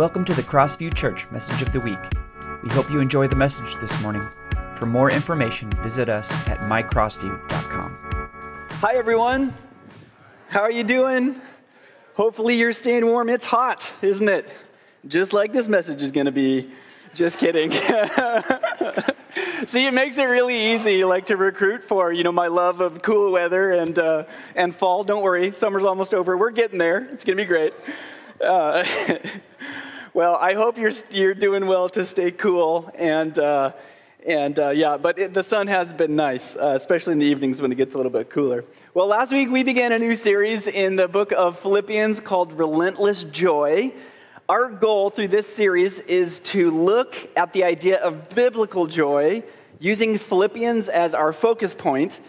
Welcome to the Crossview Church Message of the Week. We hope you enjoy the message this morning. For more information, visit us at mycrossview.com. Hi, everyone. How are you doing? Hopefully, you're staying warm. It's hot, isn't it? Just like this message is going to be. Just kidding. See, it makes it really easy, like to recruit for, you know, my love of cool weather and uh, and fall. Don't worry, summer's almost over. We're getting there. It's gonna be great. Uh, well, I hope you're you're doing well to stay cool and. Uh, and uh, yeah, but it, the sun has been nice, uh, especially in the evenings when it gets a little bit cooler. Well, last week we began a new series in the book of Philippians called Relentless Joy. Our goal through this series is to look at the idea of biblical joy using Philippians as our focus point,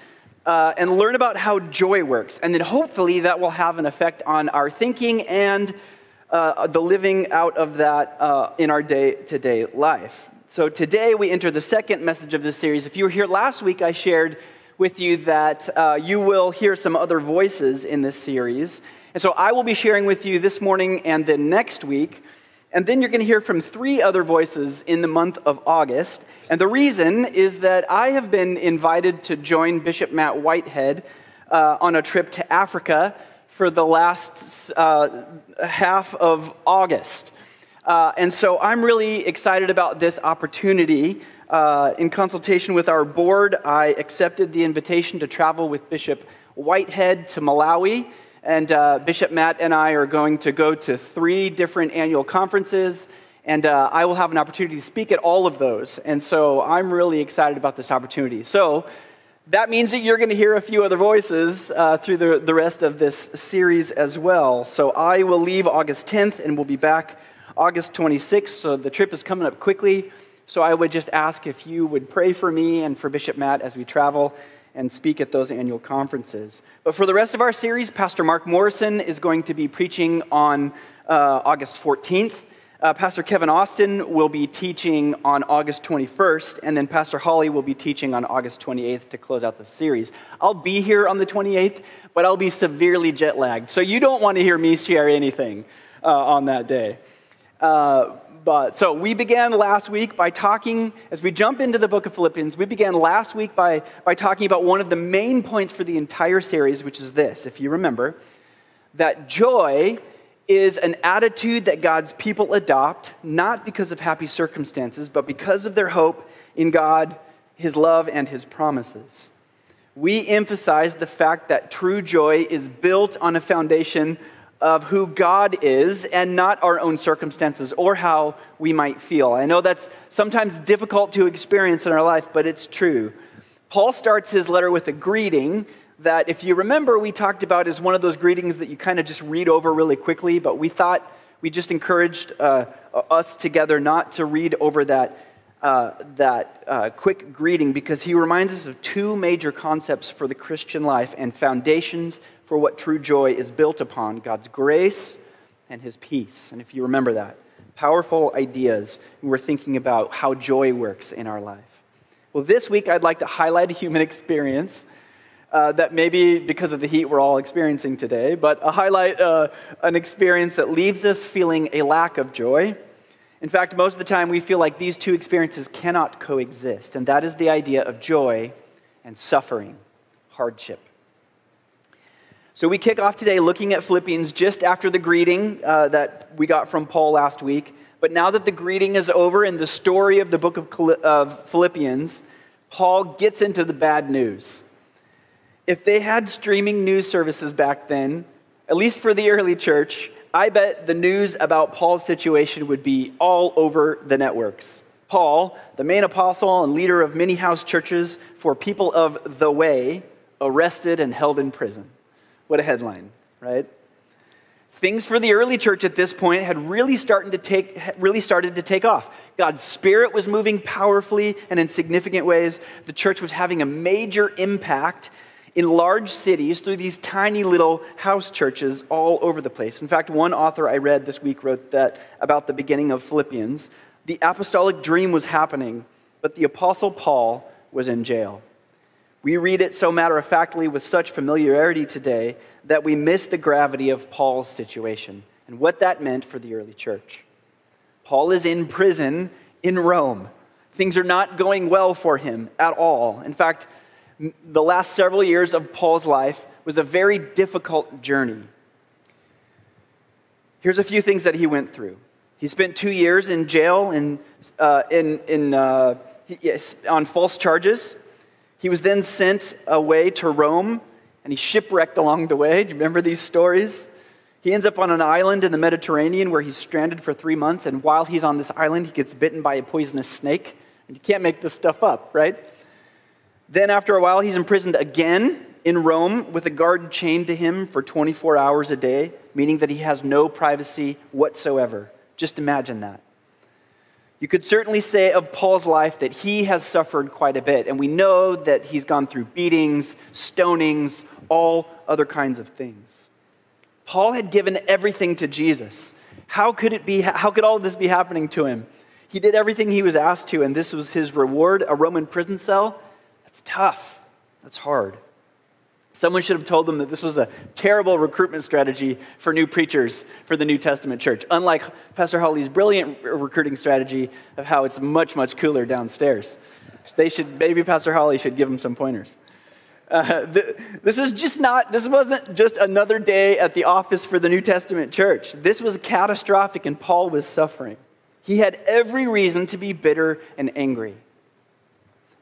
uh, and learn about how joy works. And then hopefully that will have an effect on our thinking and uh, the living out of that uh, in our day to day life. So today we enter the second message of this series. If you were here last week, I shared with you that uh, you will hear some other voices in this series. And so I will be sharing with you this morning and then next week. And then you're going to hear from three other voices in the month of August. And the reason is that I have been invited to join Bishop Matt Whitehead uh, on a trip to Africa for the last uh, half of August. Uh, and so I'm really excited about this opportunity. Uh, in consultation with our board, I accepted the invitation to travel with Bishop Whitehead to Malawi. And uh, Bishop Matt and I are going to go to three different annual conferences. And uh, I will have an opportunity to speak at all of those. And so I'm really excited about this opportunity. So that means that you're going to hear a few other voices uh, through the, the rest of this series as well. So I will leave August 10th and we'll be back August 26th, so the trip is coming up quickly. So I would just ask if you would pray for me and for Bishop Matt as we travel and speak at those annual conferences. But for the rest of our series, Pastor Mark Morrison is going to be preaching on uh, August 14th. Uh, Pastor Kevin Austin will be teaching on August 21st, and then Pastor Holly will be teaching on August 28th to close out the series. I'll be here on the 28th, but I'll be severely jet lagged, so you don't want to hear me share anything uh, on that day. Uh, but so we began last week by talking, as we jump into the book of Philippians, we began last week by, by talking about one of the main points for the entire series, which is this, if you remember, that joy is an attitude that God's people adopt, not because of happy circumstances, but because of their hope in God, His love, and His promises. We emphasize the fact that true joy is built on a foundation of who God is and not our own circumstances or how we might feel. I know that's sometimes difficult to experience in our life, but it's true. Paul starts his letter with a greeting that, if you remember, we talked about is one of those greetings that you kind of just read over really quickly, but we thought we just encouraged uh, us together not to read over that. Uh, that uh, quick greeting because he reminds us of two major concepts for the Christian life and foundations for what true joy is built upon God's grace and his peace. And if you remember that, powerful ideas, we're thinking about how joy works in our life. Well, this week I'd like to highlight a human experience uh, that maybe because of the heat we're all experiencing today, but a highlight uh, an experience that leaves us feeling a lack of joy. In fact, most of the time we feel like these two experiences cannot coexist, and that is the idea of joy and suffering, hardship. So we kick off today looking at Philippians just after the greeting uh, that we got from Paul last week. But now that the greeting is over in the story of the book of, of Philippians, Paul gets into the bad news. If they had streaming news services back then, at least for the early church, I bet the news about Paul's situation would be all over the networks. Paul, the main apostle and leader of many house churches for people of the way, arrested and held in prison. What a headline, right? Things for the early church at this point had really started to take really started to take off. God's spirit was moving powerfully and in significant ways. The church was having a major impact in large cities through these tiny little house churches all over the place. In fact, one author I read this week wrote that about the beginning of Philippians, the apostolic dream was happening, but the apostle Paul was in jail. We read it so matter of factly with such familiarity today that we miss the gravity of Paul's situation and what that meant for the early church. Paul is in prison in Rome. Things are not going well for him at all. In fact, the last several years of Paul's life was a very difficult journey. Here's a few things that he went through. He spent two years in jail in, uh, in, in, uh, yes, on false charges. He was then sent away to Rome, and he shipwrecked along the way. Do you remember these stories? He ends up on an island in the Mediterranean where he's stranded for three months, and while he's on this island, he gets bitten by a poisonous snake. And you can't make this stuff up, right? Then, after a while, he's imprisoned again in Rome with a guard chained to him for 24 hours a day, meaning that he has no privacy whatsoever. Just imagine that. You could certainly say of Paul's life that he has suffered quite a bit, and we know that he's gone through beatings, stonings, all other kinds of things. Paul had given everything to Jesus. How could it be how could all of this be happening to him? He did everything he was asked to and this was his reward, a Roman prison cell. That's tough. That's hard. Someone should have told them that this was a terrible recruitment strategy for new preachers for the New Testament church, unlike Pastor Holly's brilliant recruiting strategy of how it's much, much cooler downstairs. They should, maybe Pastor Holly should give them some pointers. Uh, this was just not, this wasn't just another day at the office for the New Testament church. This was catastrophic, and Paul was suffering. He had every reason to be bitter and angry.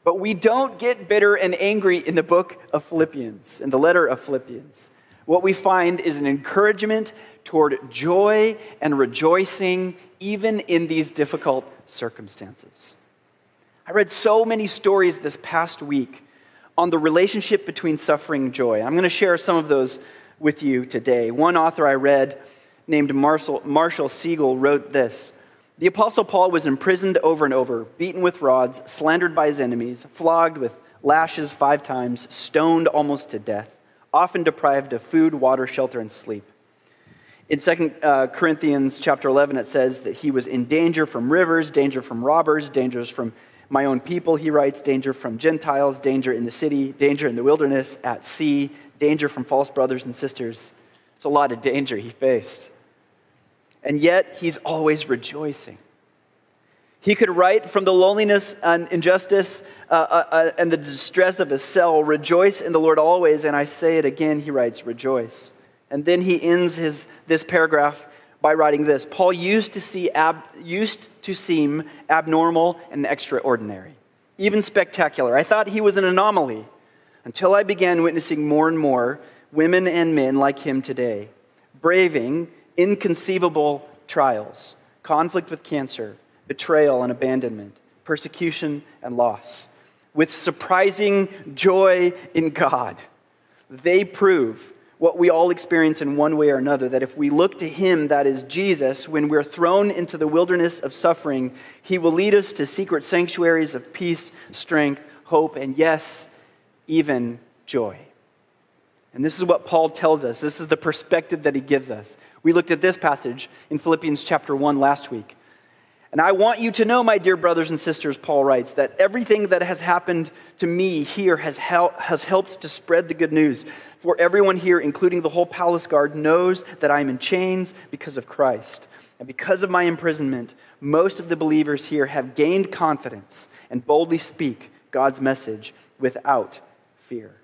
But we don't get bitter and angry in the book of Philippians, in the letter of Philippians. What we find is an encouragement toward joy and rejoicing, even in these difficult circumstances. I read so many stories this past week on the relationship between suffering and joy. I'm going to share some of those with you today. One author I read, named Marshall, Marshall Segal, wrote this the Apostle Paul was imprisoned over and over, beaten with rods, slandered by his enemies, flogged with lashes five times, stoned almost to death, often deprived of food, water, shelter, and sleep. In 2 uh, Corinthians chapter 11, it says that he was in danger from rivers, danger from robbers, dangers from my own people, he writes, danger from Gentiles, danger in the city, danger in the wilderness, at sea, danger from false brothers and sisters. It's a lot of danger he faced and yet he's always rejoicing. He could write from the loneliness and injustice uh, uh, uh, and the distress of his cell, Rejoice in the Lord always. And I say it again, he writes, Rejoice. And then he ends his, this paragraph by writing this Paul used to, see ab, used to seem abnormal and extraordinary, even spectacular. I thought he was an anomaly until I began witnessing more and more women and men like him today, braving inconceivable trials, conflict with cancer, betrayal and abandonment, persecution and loss, with surprising joy in God. They prove what we all experience in one way or another that if we look to Him, that is Jesus, when we're thrown into the wilderness of suffering, He will lead us to secret sanctuaries of peace, strength, hope, and yes, even joy. And this is what Paul tells us. This is the perspective that he gives us. We looked at this passage in Philippians chapter 1 last week. And I want you to know, my dear brothers and sisters, Paul writes, that everything that has happened to me here has, hel- has helped to spread the good news. For everyone here, including the whole palace guard, knows that I am in chains because of Christ. And because of my imprisonment, most of the believers here have gained confidence and boldly speak God's message without fear.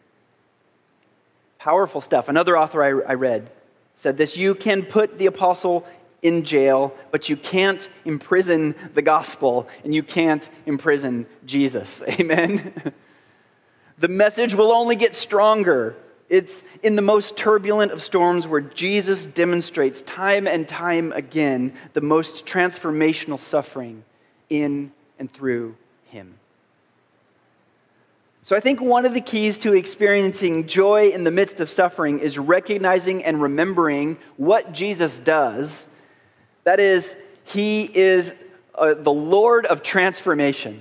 Powerful stuff. Another author I, I read said this You can put the apostle in jail, but you can't imprison the gospel and you can't imprison Jesus. Amen? the message will only get stronger. It's in the most turbulent of storms where Jesus demonstrates time and time again the most transformational suffering in and through him. So I think one of the keys to experiencing joy in the midst of suffering is recognizing and remembering what Jesus does. That is, he is uh, the Lord of transformation,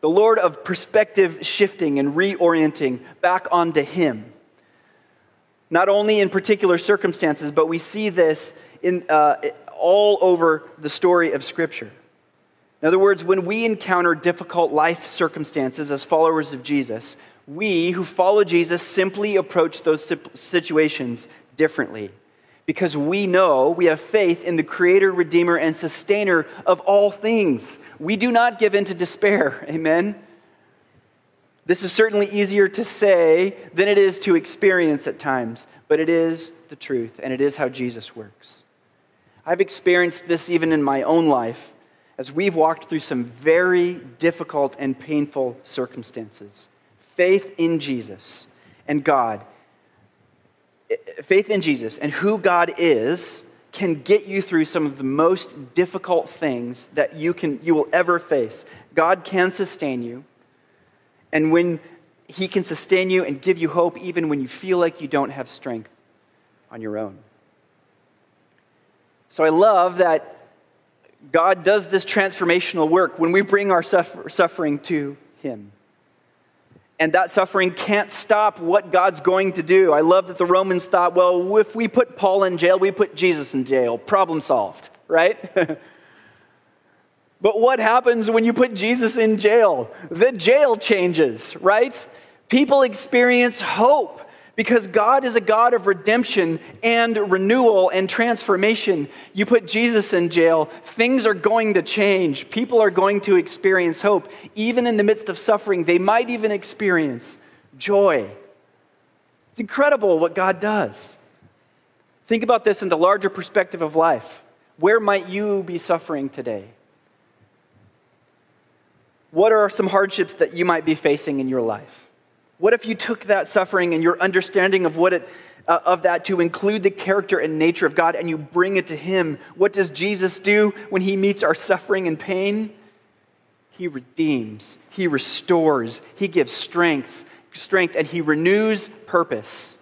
the Lord of perspective shifting and reorienting back onto him. Not only in particular circumstances, but we see this in, uh, all over the story of Scripture. In other words, when we encounter difficult life circumstances as followers of Jesus, we who follow Jesus simply approach those situations differently because we know we have faith in the creator, redeemer, and sustainer of all things. We do not give in to despair. Amen. This is certainly easier to say than it is to experience at times, but it is the truth, and it is how Jesus works. I've experienced this even in my own life as we've walked through some very difficult and painful circumstances. Faith in Jesus and God, faith in Jesus and who God is can get you through some of the most difficult things that you, can, you will ever face. God can sustain you. And when He can sustain you and give you hope, even when you feel like you don't have strength on your own. So I love that God does this transformational work when we bring our suffer- suffering to Him. And that suffering can't stop what God's going to do. I love that the Romans thought, well, if we put Paul in jail, we put Jesus in jail. Problem solved, right? But what happens when you put Jesus in jail? The jail changes, right? People experience hope because God is a God of redemption and renewal and transformation. You put Jesus in jail, things are going to change. People are going to experience hope. Even in the midst of suffering, they might even experience joy. It's incredible what God does. Think about this in the larger perspective of life. Where might you be suffering today? What are some hardships that you might be facing in your life? What if you took that suffering and your understanding of what it uh, of that to include the character and nature of God and you bring it to him? What does Jesus do when he meets our suffering and pain? He redeems, he restores, he gives strength, strength and he renews purpose.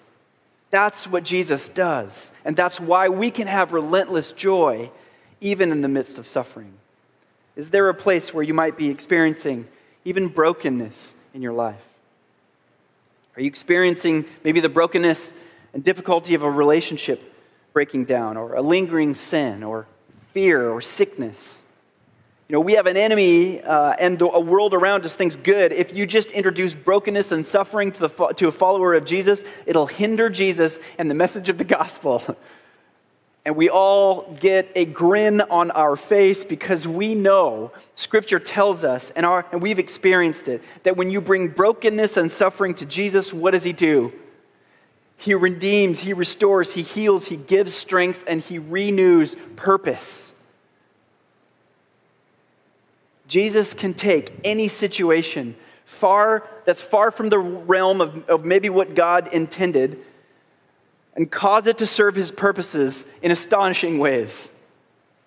That's what Jesus does. And that's why we can have relentless joy even in the midst of suffering. Is there a place where you might be experiencing even brokenness in your life? Are you experiencing maybe the brokenness and difficulty of a relationship breaking down, or a lingering sin, or fear, or sickness? You know, we have an enemy uh, and a world around us thinks good. If you just introduce brokenness and suffering to, the, to a follower of Jesus, it'll hinder Jesus and the message of the gospel. and we all get a grin on our face because we know scripture tells us and, our, and we've experienced it that when you bring brokenness and suffering to jesus what does he do? He redeems he restores he heals he gives strength and he renews purpose. Jesus can take any situation far that's far from the realm of, of maybe what god intended and cause it to serve his purposes in astonishing ways.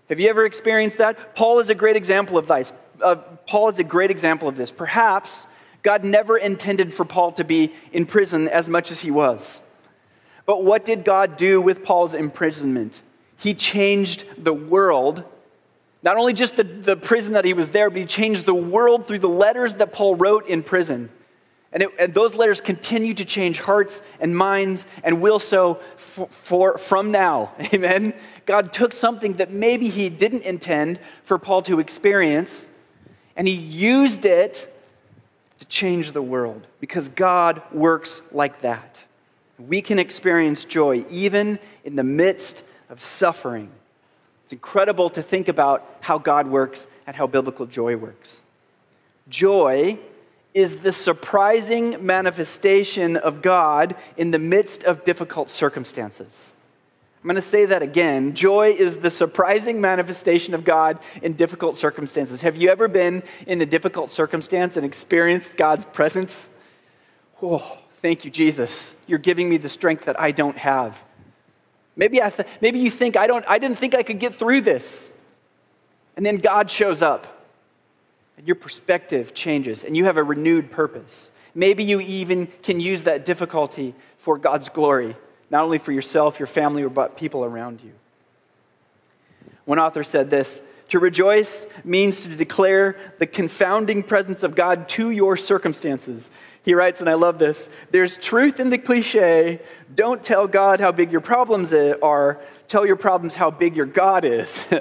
Have you ever experienced that? Paul is a great example of this. Uh, Paul is a great example of this. Perhaps God never intended for Paul to be in prison as much as he was. But what did God do with Paul's imprisonment? He changed the world, not only just the, the prison that he was there, but he changed the world through the letters that Paul wrote in prison. And, it, and, those letters continue to change hearts and minds and will so for, for, from now. Amen. God took something that maybe he didn't intend for Paul to experience, and he used it to change the world because God works like that. We can experience joy even in the midst of suffering. It's incredible to think about how God works and how biblical joy works. Joy is the surprising manifestation of God in the midst of difficult circumstances. I'm going to say that again. Joy is the surprising manifestation of God in difficult circumstances. Have you ever been in a difficult circumstance and experienced God's presence? Oh, thank you, Jesus. You're giving me the strength that I don't have. Maybe, I th- maybe you think I, don't, I didn't think I could get through this. And then God shows up and your perspective changes and you have a renewed purpose. Maybe you even can use that difficulty for God's glory, not only for yourself, your family, but people around you. One author said this To rejoice means to declare the confounding presence of God to your circumstances. He writes, and I love this there's truth in the cliche don't tell God how big your problems are, tell your problems how big your God is.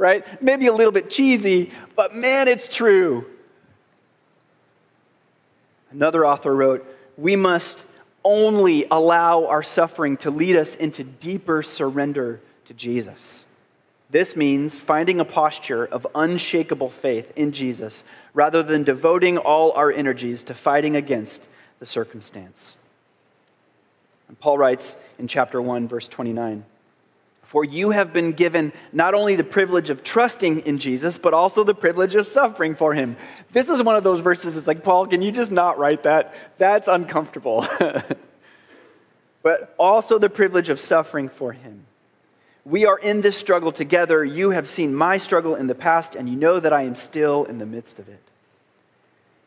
right? Maybe a little bit cheesy, but man, it's true. Another author wrote, We must only allow our suffering to lead us into deeper surrender to Jesus. This means finding a posture of unshakable faith in Jesus rather than devoting all our energies to fighting against the circumstance. And Paul writes in chapter 1, verse 29 For you have been given not only the privilege of trusting in Jesus, but also the privilege of suffering for him. This is one of those verses, it's like, Paul, can you just not write that? That's uncomfortable. but also the privilege of suffering for him. We are in this struggle together. You have seen my struggle in the past, and you know that I am still in the midst of it.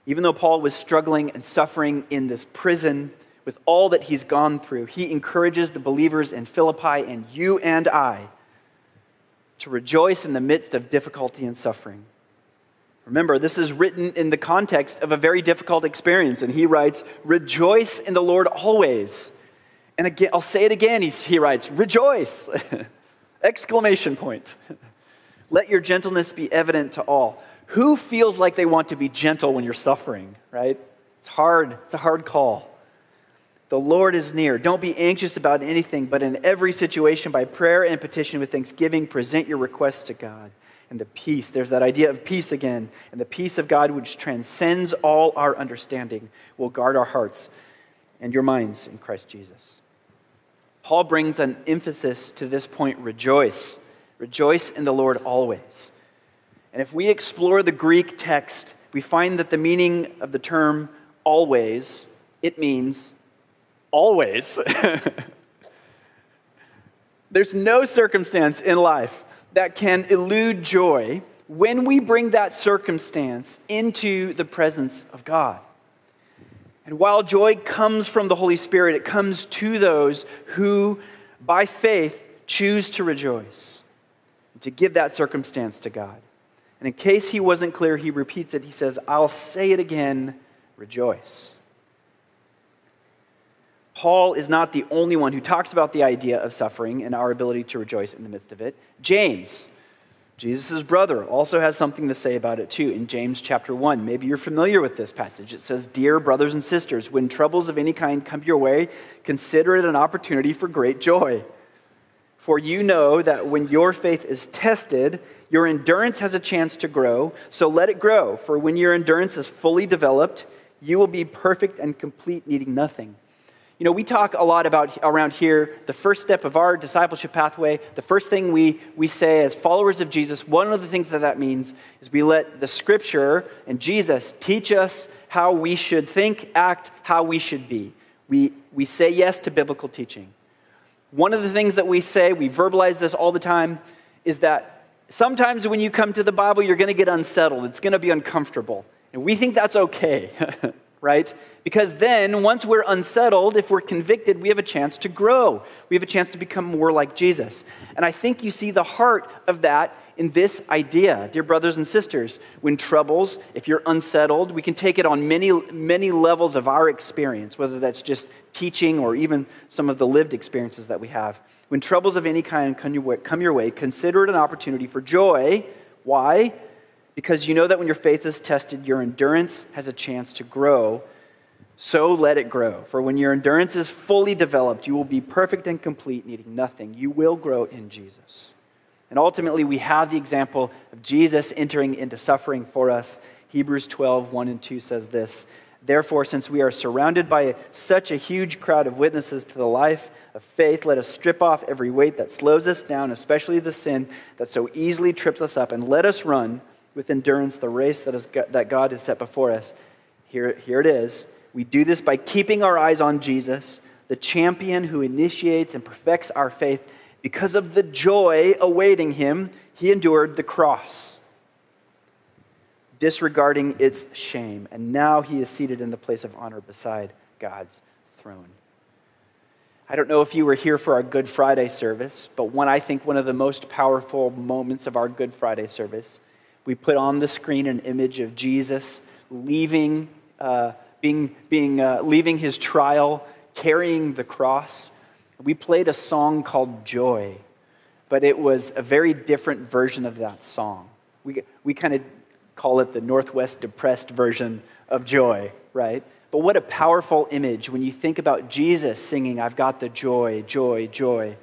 Even though Paul was struggling and suffering in this prison with all that he's gone through, he encourages the believers in Philippi and you and I to rejoice in the midst of difficulty and suffering. Remember, this is written in the context of a very difficult experience, and he writes, Rejoice in the Lord always. And again, I'll say it again, he writes, Rejoice! Exclamation point. Let your gentleness be evident to all. Who feels like they want to be gentle when you're suffering, right? It's hard. It's a hard call. The Lord is near. Don't be anxious about anything, but in every situation, by prayer and petition with thanksgiving, present your requests to God. And the peace, there's that idea of peace again. And the peace of God, which transcends all our understanding, will guard our hearts and your minds in Christ Jesus. Paul brings an emphasis to this point rejoice. Rejoice in the Lord always. And if we explore the Greek text, we find that the meaning of the term always, it means always. There's no circumstance in life that can elude joy when we bring that circumstance into the presence of God. And while joy comes from the Holy Spirit, it comes to those who, by faith, choose to rejoice, to give that circumstance to God. And in case he wasn't clear, he repeats it. He says, I'll say it again rejoice. Paul is not the only one who talks about the idea of suffering and our ability to rejoice in the midst of it. James, Jesus' brother also has something to say about it too in James chapter 1. Maybe you're familiar with this passage. It says, Dear brothers and sisters, when troubles of any kind come your way, consider it an opportunity for great joy. For you know that when your faith is tested, your endurance has a chance to grow. So let it grow. For when your endurance is fully developed, you will be perfect and complete, needing nothing. You know, we talk a lot about around here the first step of our discipleship pathway. The first thing we, we say as followers of Jesus, one of the things that that means is we let the scripture and Jesus teach us how we should think, act, how we should be. We, we say yes to biblical teaching. One of the things that we say, we verbalize this all the time, is that sometimes when you come to the Bible, you're going to get unsettled. It's going to be uncomfortable. And we think that's okay. right? Because then, once we're unsettled, if we're convicted, we have a chance to grow. We have a chance to become more like Jesus. And I think you see the heart of that in this idea, dear brothers and sisters. When troubles, if you're unsettled, we can take it on many, many levels of our experience, whether that's just teaching or even some of the lived experiences that we have. When troubles of any kind come your way, consider it an opportunity for joy. Why? Because you know that when your faith is tested, your endurance has a chance to grow. So let it grow. For when your endurance is fully developed, you will be perfect and complete, needing nothing. You will grow in Jesus. And ultimately, we have the example of Jesus entering into suffering for us. Hebrews 12, 1 and 2 says this Therefore, since we are surrounded by such a huge crowd of witnesses to the life of faith, let us strip off every weight that slows us down, especially the sin that so easily trips us up, and let us run with endurance the race that, is, that God has set before us. Here, here it is. We do this by keeping our eyes on Jesus, the champion who initiates and perfects our faith. Because of the joy awaiting him, he endured the cross, disregarding its shame. And now he is seated in the place of honor beside God's throne. I don't know if you were here for our Good Friday service, but one I think one of the most powerful moments of our Good Friday service we put on the screen an image of Jesus leaving, uh, being, being, uh, leaving his trial, carrying the cross. We played a song called Joy, but it was a very different version of that song. We, we kind of call it the Northwest Depressed version of Joy, right? But what a powerful image when you think about Jesus singing, I've got the joy, joy, joy,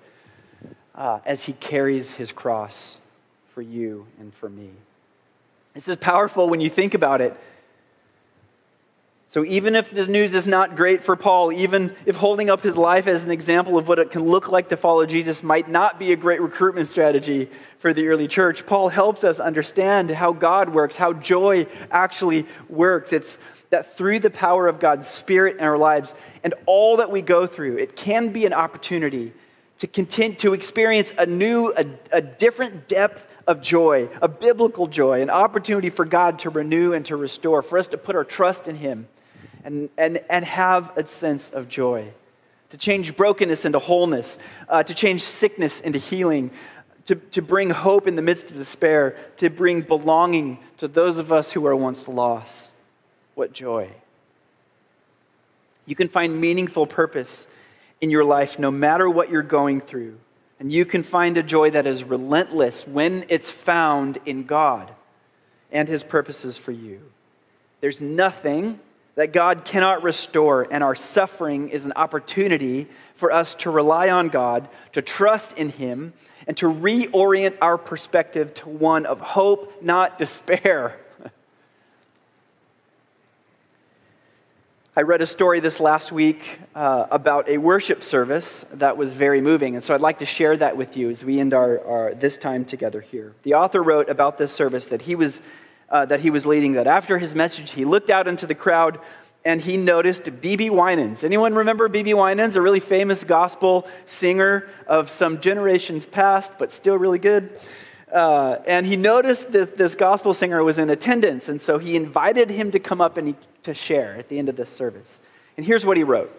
uh, as he carries his cross for you and for me. This is powerful when you think about it. So, even if the news is not great for Paul, even if holding up his life as an example of what it can look like to follow Jesus might not be a great recruitment strategy for the early church, Paul helps us understand how God works, how joy actually works. It's that through the power of God's Spirit in our lives and all that we go through, it can be an opportunity to continue to experience a new, a, a different depth of joy, a biblical joy, an opportunity for God to renew and to restore, for us to put our trust in Him and, and, and have a sense of joy, to change brokenness into wholeness, uh, to change sickness into healing, to, to bring hope in the midst of despair, to bring belonging to those of us who are once lost. What joy! You can find meaningful purpose in your life no matter what you're going through. And you can find a joy that is relentless when it's found in God and His purposes for you. There's nothing that God cannot restore, and our suffering is an opportunity for us to rely on God, to trust in Him, and to reorient our perspective to one of hope, not despair. I read a story this last week uh, about a worship service that was very moving, and so I'd like to share that with you as we end our, our this time together here. The author wrote about this service that he was uh, that he was leading that after his message, he looked out into the crowd and he noticed BeBe Winans. Anyone remember BeBe Winans, a really famous gospel singer of some generations past, but still really good? Uh, and he noticed that this gospel singer was in attendance, and so he invited him to come up and he, to share at the end of this service. And here's what he wrote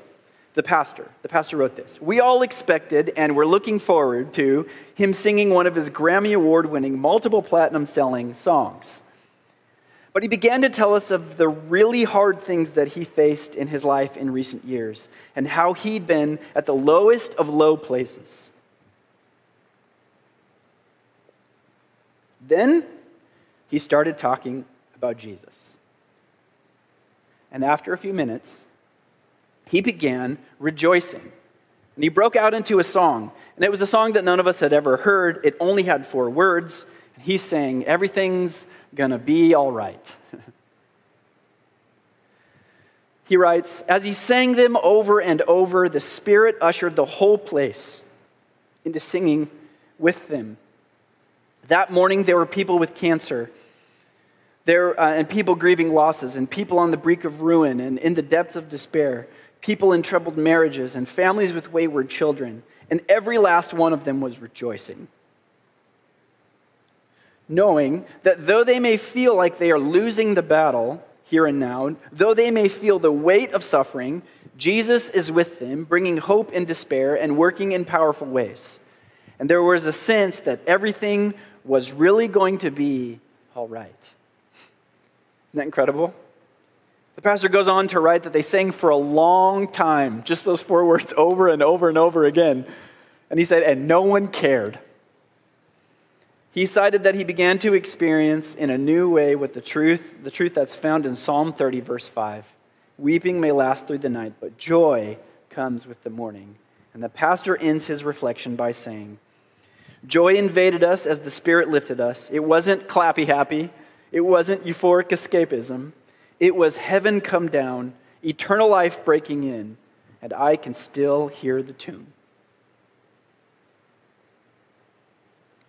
the pastor. The pastor wrote this We all expected and were looking forward to him singing one of his Grammy Award winning, multiple platinum selling songs. But he began to tell us of the really hard things that he faced in his life in recent years and how he'd been at the lowest of low places. Then he started talking about Jesus. And after a few minutes, he began rejoicing. And he broke out into a song. And it was a song that none of us had ever heard. It only had four words. And he sang, Everything's gonna be all right. he writes, as he sang them over and over, the Spirit ushered the whole place into singing with them. That morning, there were people with cancer. There, uh, and people grieving losses, and people on the brink of ruin and in the depths of despair, people in troubled marriages, and families with wayward children, and every last one of them was rejoicing knowing that though they may feel like they are losing the battle here and now, though they may feel the weight of suffering, Jesus is with them, bringing hope in despair and working in powerful ways. And there was a sense that everything was really going to be all right. Isn't that incredible? The pastor goes on to write that they sang for a long time, just those four words over and over and over again. And he said, and no one cared. He cited that he began to experience in a new way with the truth, the truth that's found in Psalm 30, verse 5. Weeping may last through the night, but joy comes with the morning. And the pastor ends his reflection by saying, Joy invaded us as the Spirit lifted us. It wasn't clappy happy, it wasn't euphoric escapism. It was heaven come down, eternal life breaking in, and I can still hear the tune.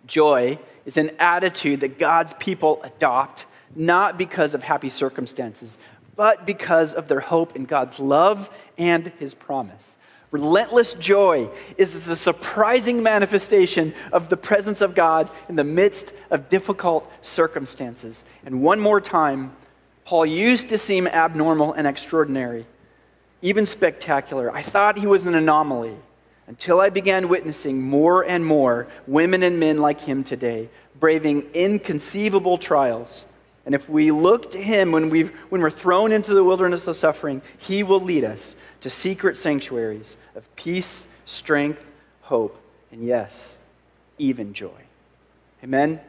Joy is an attitude that God's people adopt, not because of happy circumstances, but because of their hope in God's love and his promise. Relentless joy is the surprising manifestation of the presence of God in the midst of difficult circumstances. And one more time, Paul used to seem abnormal and extraordinary, even spectacular. I thought he was an anomaly until I began witnessing more and more women and men like him today, braving inconceivable trials. And if we look to him when, we when we're thrown into the wilderness of suffering, he will lead us to secret sanctuaries of peace, strength, hope, and yes, even joy. Amen? Amen.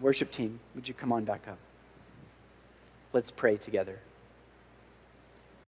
Worship team, would you come on back up? Let's pray together.